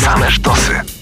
Same sztosy.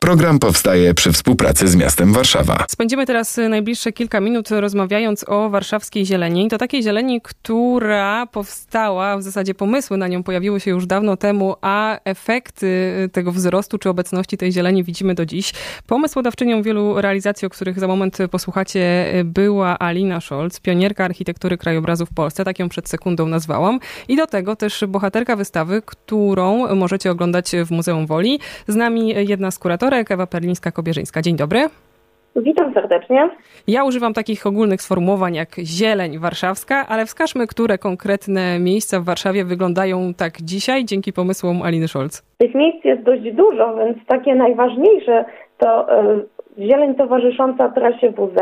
Program powstaje przy współpracy z miastem Warszawa. Spędzimy teraz najbliższe kilka minut rozmawiając o warszawskiej zieleni. To takiej zieleni, która powstała, w zasadzie pomysły na nią pojawiły się już dawno temu, a efekty tego wzrostu czy obecności tej zieleni widzimy do dziś. Pomysłodawczynią wielu realizacji, o których za moment posłuchacie, była Alina Scholz, pionierka architektury krajobrazu w Polsce, tak ją przed sekundą nazwałam. I do tego też bohaterka wystawy, którą możecie oglądać w Muzeum Woli. Z nami jedna z kuratorek, Ewa Perlińska-Kobierzyńska. Dzień dobry. Witam serdecznie. Ja używam takich ogólnych sformułowań jak zieleń warszawska, ale wskażmy, które konkretne miejsca w Warszawie wyglądają tak dzisiaj dzięki pomysłom Aliny Scholz. Tych miejsc jest dość dużo, więc takie najważniejsze to y, zieleń towarzysząca trasie WZ,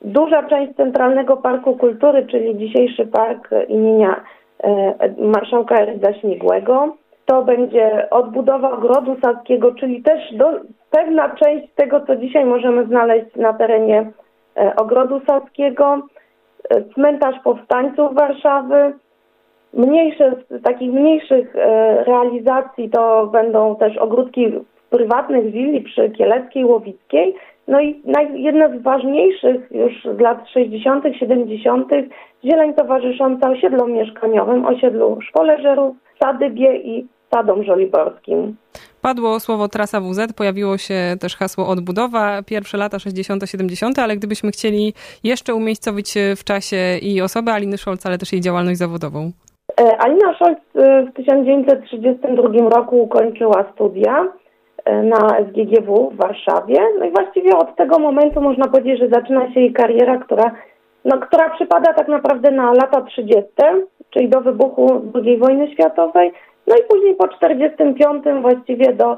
duża część Centralnego Parku Kultury, czyli dzisiejszy park imienia y, marszałka Eryda Śmigłego, to będzie odbudowa ogrodu saskiego, czyli też do, pewna część tego, co dzisiaj możemy znaleźć na terenie e, ogrodu saskiego, e, cmentarz powstańców Warszawy. Mniejsze, z takich mniejszych e, realizacji to będą też ogródki prywatnych willi przy Kieleckiej, Łowickiej. No i jedna z ważniejszych już z lat 60., 70. zieleń towarzysząca osiedlom mieszkaniowym, osiedlu szwoleżerów, Sadybie i Sadom Żoliborskim. Padło słowo trasa WZ, pojawiło się też hasło odbudowa, pierwsze lata 60., 70., ale gdybyśmy chcieli jeszcze umiejscowić w czasie i osobę Aliny Scholz, ale też jej działalność zawodową. E, Alina Scholz e, w 1932 roku ukończyła studia e, na SGGW w Warszawie. No i właściwie od tego momentu można powiedzieć, że zaczyna się jej kariera, która, no, która przypada tak naprawdę na lata 30., czyli do wybuchu II wojny światowej. No i później po 45 właściwie do,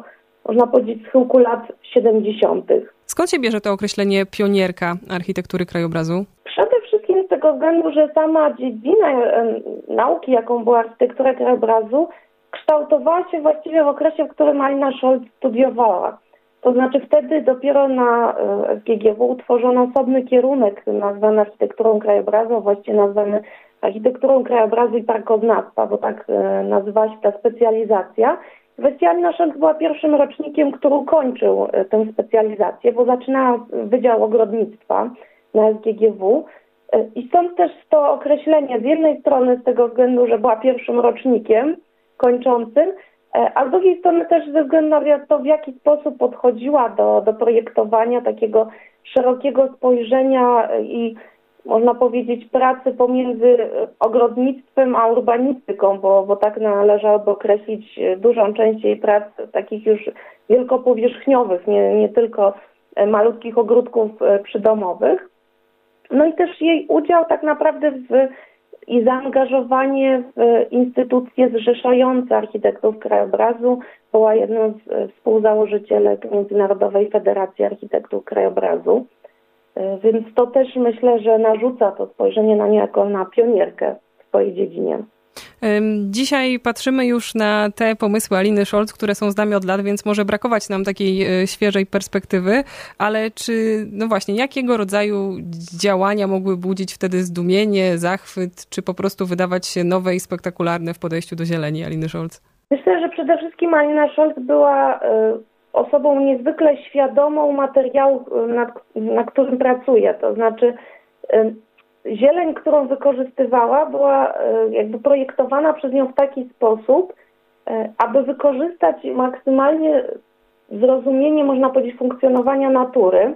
można powiedzieć, schyłku lat 70. Skąd się bierze to określenie pionierka architektury krajobrazu? Przede wszystkim z tego względu, że sama dziedzina e, nauki, jaką była architektura krajobrazu, kształtowała się właściwie w okresie, w którym Alina Scholz studiowała. To znaczy wtedy dopiero na e, SGGW utworzono osobny kierunek nazwany architekturą krajobrazu, właściwie nazwany architekturą krajobrazu i parkoznawstwa, bo tak e, nazywała się ta specjalizacja. Westialna Szent była pierwszym rocznikiem, który ukończył e, tę specjalizację, bo zaczynała Wydział Ogrodnictwa na SGGW. E, I stąd też to określenie z jednej strony z tego względu, że była pierwszym rocznikiem kończącym, a z drugiej strony też ze względu na to, w jaki sposób podchodziła do, do projektowania takiego szerokiego spojrzenia i można powiedzieć, pracy pomiędzy ogrodnictwem a urbanistyką, bo, bo tak należałoby określić dużą część jej prac takich już wielkopowierzchniowych, nie, nie tylko malutkich ogródków e, przydomowych. No i też jej udział tak naprawdę w, i zaangażowanie w instytucje zrzeszające architektów krajobrazu. Była jedną z e, współzałożycielek Międzynarodowej Federacji Architektów Krajobrazu. E, więc to też myślę, że narzuca to spojrzenie na nie jako na pionierkę w swojej dziedzinie. Dzisiaj patrzymy już na te pomysły Aliny Scholz, które są z nami od lat, więc może brakować nam takiej e, świeżej perspektywy, ale czy, no właśnie, jakiego rodzaju działania mogły budzić wtedy zdumienie, zachwyt, czy po prostu wydawać się nowe i spektakularne w podejściu do zieleni Aliny Scholz? Myślę, że przede wszystkim Alina Scholz była e, osobą niezwykle świadomą materiału, nad, na którym pracuje. To znaczy, zieleń, którą wykorzystywała, była jakby projektowana przez nią w taki sposób, aby wykorzystać maksymalnie zrozumienie, można powiedzieć, funkcjonowania natury.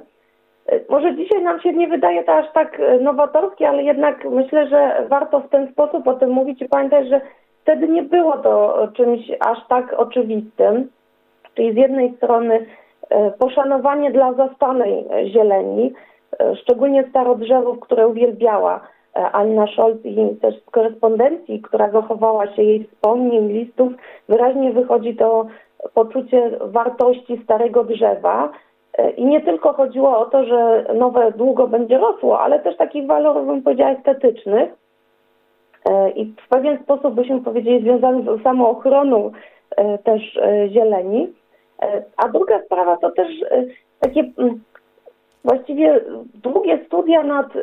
Może dzisiaj nam się nie wydaje to aż tak nowatorskie, ale jednak myślę, że warto w ten sposób o tym mówić i pamiętać, że wtedy nie było to czymś aż tak oczywistym. Czyli z jednej strony e, poszanowanie dla zastanej zieleni, e, szczególnie starodrzewów, które uwielbiała e, Anna Scholz i też z korespondencji, która zachowała się jej wspomnień, listów, wyraźnie wychodzi to poczucie wartości starego drzewa. I nie tylko chodziło o to, że nowe długo będzie rosło, ale też takich walorów, bym powiedziała, estetycznych. I w pewien sposób byśmy powiedzieli związany z samą ochroną też zieleni. A druga sprawa to też e, takie mm, właściwie długie studia nad e,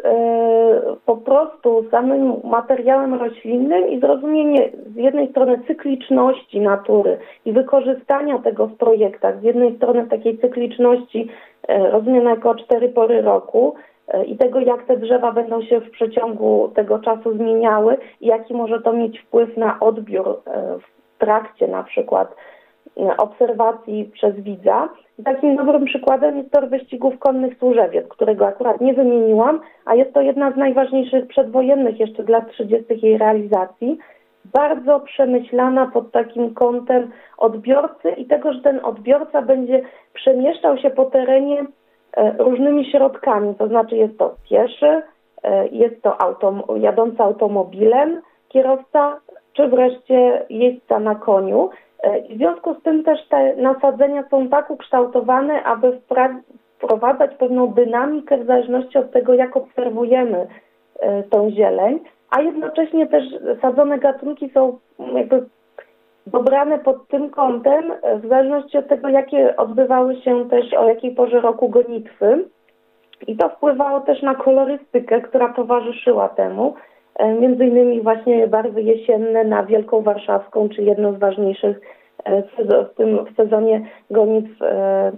po prostu samym materiałem roślinnym i zrozumienie z jednej strony cykliczności natury i wykorzystania tego w projektach, z jednej strony takiej cykliczności e, rozumianej jako cztery pory roku e, i tego, jak te drzewa będą się w przeciągu tego czasu zmieniały i jaki może to mieć wpływ na odbiór e, w trakcie na przykład e, obserwacji przez widza takim dobrym przykładem jest tor wyścigów konnych Służewiec, którego akurat nie wymieniłam, a jest to jedna z najważniejszych przedwojennych jeszcze z lat 30. jej realizacji. Bardzo przemyślana pod takim kątem odbiorcy i tego, że ten odbiorca będzie przemieszczał się po terenie e, różnymi środkami, to znaczy jest to pieszy, e, jest to autom jadący automobilem, kierowca, czy wreszcie jeźdźca na koniu. E, w związku z tym też te nasadzenia są tak ukształtowane, aby wprowadzać pewną dynamikę w zależności od tego, jak obserwujemy e, tą zieleń, a jednocześnie też sadzone gatunki są jakby dobrane pod tym kątem e, w zależności od tego, jakie odbywały się też o jakiej porze roku gonitwy. I to wpływało też na kolorystykę, która towarzyszyła temu. E, między innymi właśnie barwy jesienne na Wielką Warszawską, czy jedną z ważniejszych e, w tym w sezonie gonitw, e,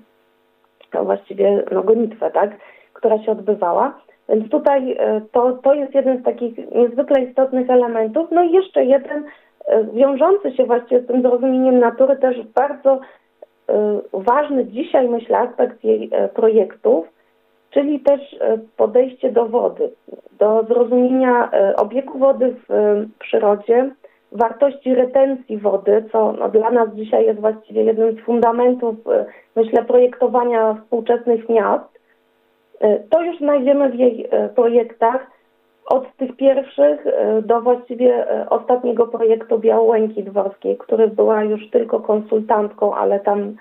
no właściwie no gonitwę, tak, która się odbywała. Więc tutaj to, to jest jeden z takich niezwykle istotnych elementów. No i jeszcze jeden wiążący się właściwie z tym zrozumieniem natury, też bardzo ważny dzisiaj, myślę, aspekt jej projektów, czyli też e, podejście do wody, do zrozumienia e, obiegu wody w e, przyrodzie, wartości retencji wody, co no, dla nas dzisiaj jest właściwie jednym z fundamentów, myślę, projektowania współczesnych miast. To już znajdziemy w jej projektach od tych pierwszych do właściwie ostatniego projektu Białęki Dworskiej, który była już tylko konsultantką, ale tam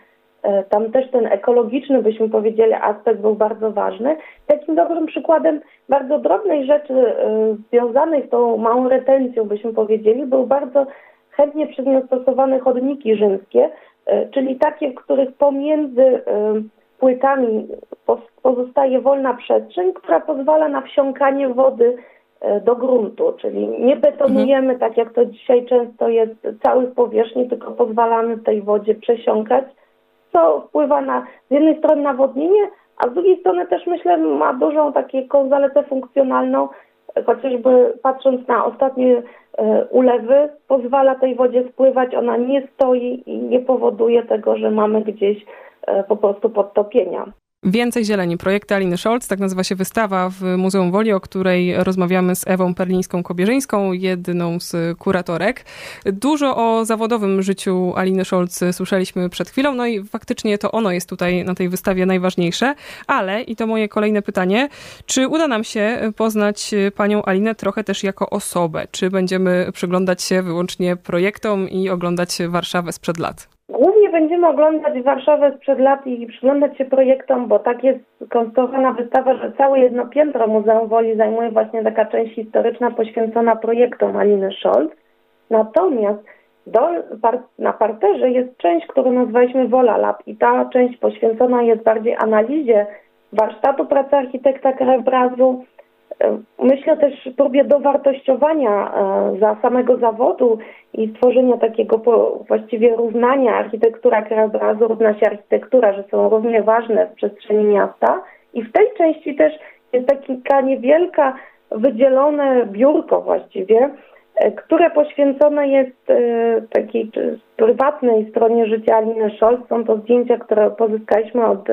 tam też ten ekologiczny, byśmy powiedzieli, aspekt był bardzo ważny. Takim dobrym przykładem bardzo drobnej rzeczy e, związanej z tą małą retencją, byśmy powiedzieli, był bardzo chętnie przez nią stosowane chodniki rzymskie, e, czyli takie, w których pomiędzy płytami pozostaje wolna przestrzeń, która pozwala na wsiąkanie wody do gruntu, czyli nie betonujemy mhm. tak jak to dzisiaj często jest całych powierzchni, tylko pozwalamy tej wodzie przesiąkać co wpływa na z jednej strony nawodnienie, a z drugiej strony też myślę ma dużą taką zaletę funkcjonalną, chociażby patrząc na ostatnie e, ulewy, pozwala tej wodzie spływać, ona nie stoi i nie powoduje tego, że mamy gdzieś e, po prostu podtopienia. Więcej zieleni. Projekty Aliny Scholz, tak nazywa się wystawa w Muzeum Woli, o której rozmawiamy z Ewą Perlińską-Kobierzyńską, jedną z kuratorek. Dużo o zawodowym życiu Aliny Scholz słyszeliśmy przed chwilą, no i faktycznie to ono jest tutaj na tej wystawie najważniejsze, ale, i to moje kolejne pytanie, czy uda nam się poznać panią Alinę trochę też jako osobę? Czy będziemy przyglądać się wyłącznie projektom i oglądać Warszawę sprzed lat? Głównie będziemy oglądać Warszawę sprzed lat i przyglądać się projektom, bo tak jest konstruowana wystawa, że całe jedno piętro Muzeum Woli zajmuje właśnie taka część historyczna poświęcona projektom Aliny Scholz. Natomiast do, na parterze jest część, którą nazwaliśmy Wola Lab i ta część poświęcona jest bardziej analizie warsztatu pracy architekta krajobrazu, Myślę też próbie dowartościowania e, za samego zawodu i stworzenia takiego właściwie równania architektura krajobrazu równa się architektura, że są równie ważne w przestrzeni miasta. I w tej części też jest taka niewielka wydzielone biurko właściwie, e, które poświęcone jest e, takiej prywatnej stronie życia Aliny Scholz. Są to zdjęcia, które pozyskaliśmy od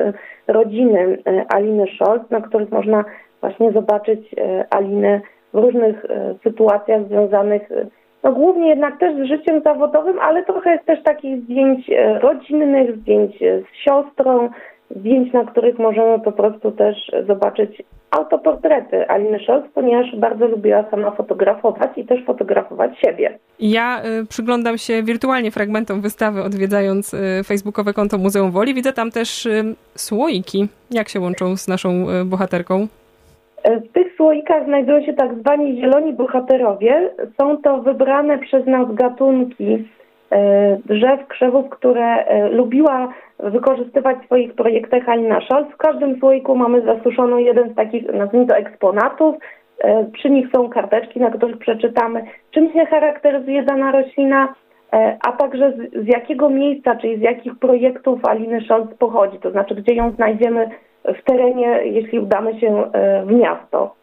rodziny Aliny Scholz, na których można właśnie zobaczyć e, Alinę w różnych e, sytuacjach związanych e, no głównie jednak też z życiem zawodowym, ale trochę jest też takich zdjęć rodzinnych, zdjęć z siostrą, zdjęć, na których możemy po prostu też zobaczyć autoportrety Aliny Scholz, ponieważ bardzo lubiła sama fotografować i też fotografować siebie. Ja y, przyglądam się wirtualnie fragmentom wystawy, odwiedzając y, facebookowe konto Muzeum Woli. Widzę tam też y, słoiki. Jak się łączą z naszą bohaterką? W tych słoikach znajdują się tak zwani zieloni bohaterowie. Są to wybrane przez nas gatunki e, drzew, krzewów, które e, lubiła wykorzystywać w swoich projektach Alina Scholz. W każdym słoiku mamy zasuszoną jeden z takich, nazwijmy to, eksponatów. E, Przy nich są karteczki, na których przeczytamy, czym się charakteryzuje dana roślina, e, a także z, z jakiego miejsca, czyli z jakich projektów Aliny Scholz pochodzi, to znaczy gdzie ją znajdziemy w terenie, jeśli udamy się e, w miasto.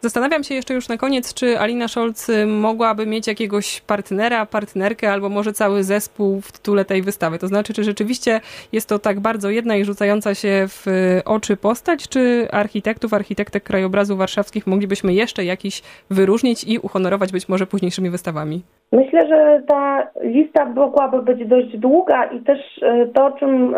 Zastanawiam się jeszcze już na koniec, czy Alina Scholz y, mogłaby mieć jakiegoś partnera, partnerkę, albo może cały zespół w tytule tej wystawy. To znaczy, czy rzeczywiście jest to tak bardzo jedna i rzucająca się w y, oczy postać, czy architektów, architektek krajobrazu warszawskich moglibyśmy jeszcze jakiś wyróżnić i uhonorować być może późniejszymi wystawami? Myślę, że ta lista mogłaby być dość długa i też e, to, o czym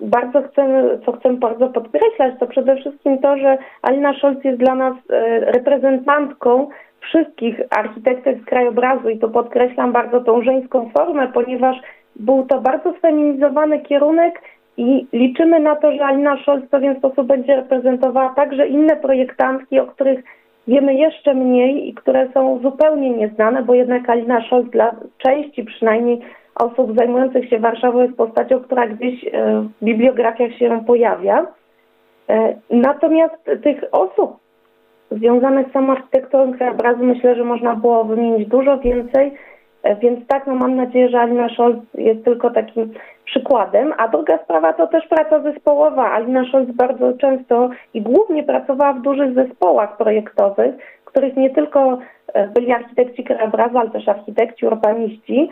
bardzo chcemy, co chcę bardzo podkreślać, to przede wszystkim to, że Alina Scholz jest dla nas e, reprezentantką wszystkich architektek z krajobrazu i to podkreślam bardzo tą żeńską formę, ponieważ był to bardzo sfeminizowany kierunek i liczymy na to, że Alina Scholz w pewien sposób będzie reprezentowała także inne projektantki, o których wiemy jeszcze mniej i które są zupełnie nieznane, bo jednak Alina Scholz dla części przynajmniej osób zajmujących się Warszawą jest postacią, która gdzieś e, w bibliografiach się pojawia. E, Natomiast tych osób związanych z samą architekturą krajobrazu myślę, że można było wymienić dużo więcej, E, więc tak, no mam nadzieję, że Alina Scholz jest tylko takim przykładem. A druga sprawa to też praca zespołowa. Alina Scholz bardzo często i głównie pracowała w dużych zespołach projektowych, w których nie tylko byli architekci krajobrazu, ale też architekci, urbaniści.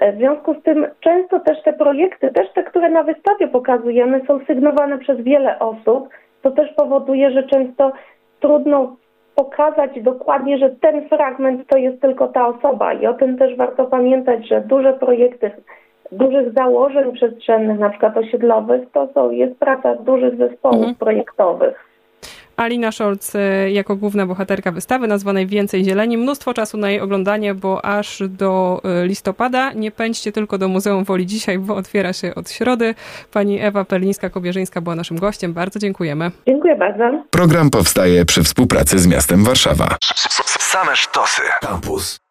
E, W związku z tym często też te projekty, też te, które na wystawie pokazujemy, są sygnowane przez wiele osób. To też powoduje, że często trudno pokazać dokładnie, że ten fragment to jest tylko ta osoba i o tym też warto pamiętać, że duże projekty dużych założeń przestrzennych, na przykład osiedlowych, to są, jest praca dużych zespołów Mhm. projektowych. Alina Scholz y, jako główna bohaterka wystawy nazwanej Więcej Zieleni. Mnóstwo czasu na jej oglądanie, bo aż do y, listopada. Nie pędźcie tylko do Muzeum Woli dzisiaj, bo otwiera się od środy. Pani Ewa Perlińska-Kobierzyńska była naszym gościem. Bardzo dziękujemy. Dziękuję bardzo. Program powstaje przy współpracy z miastem Warszawa. Same sztosy. Campus.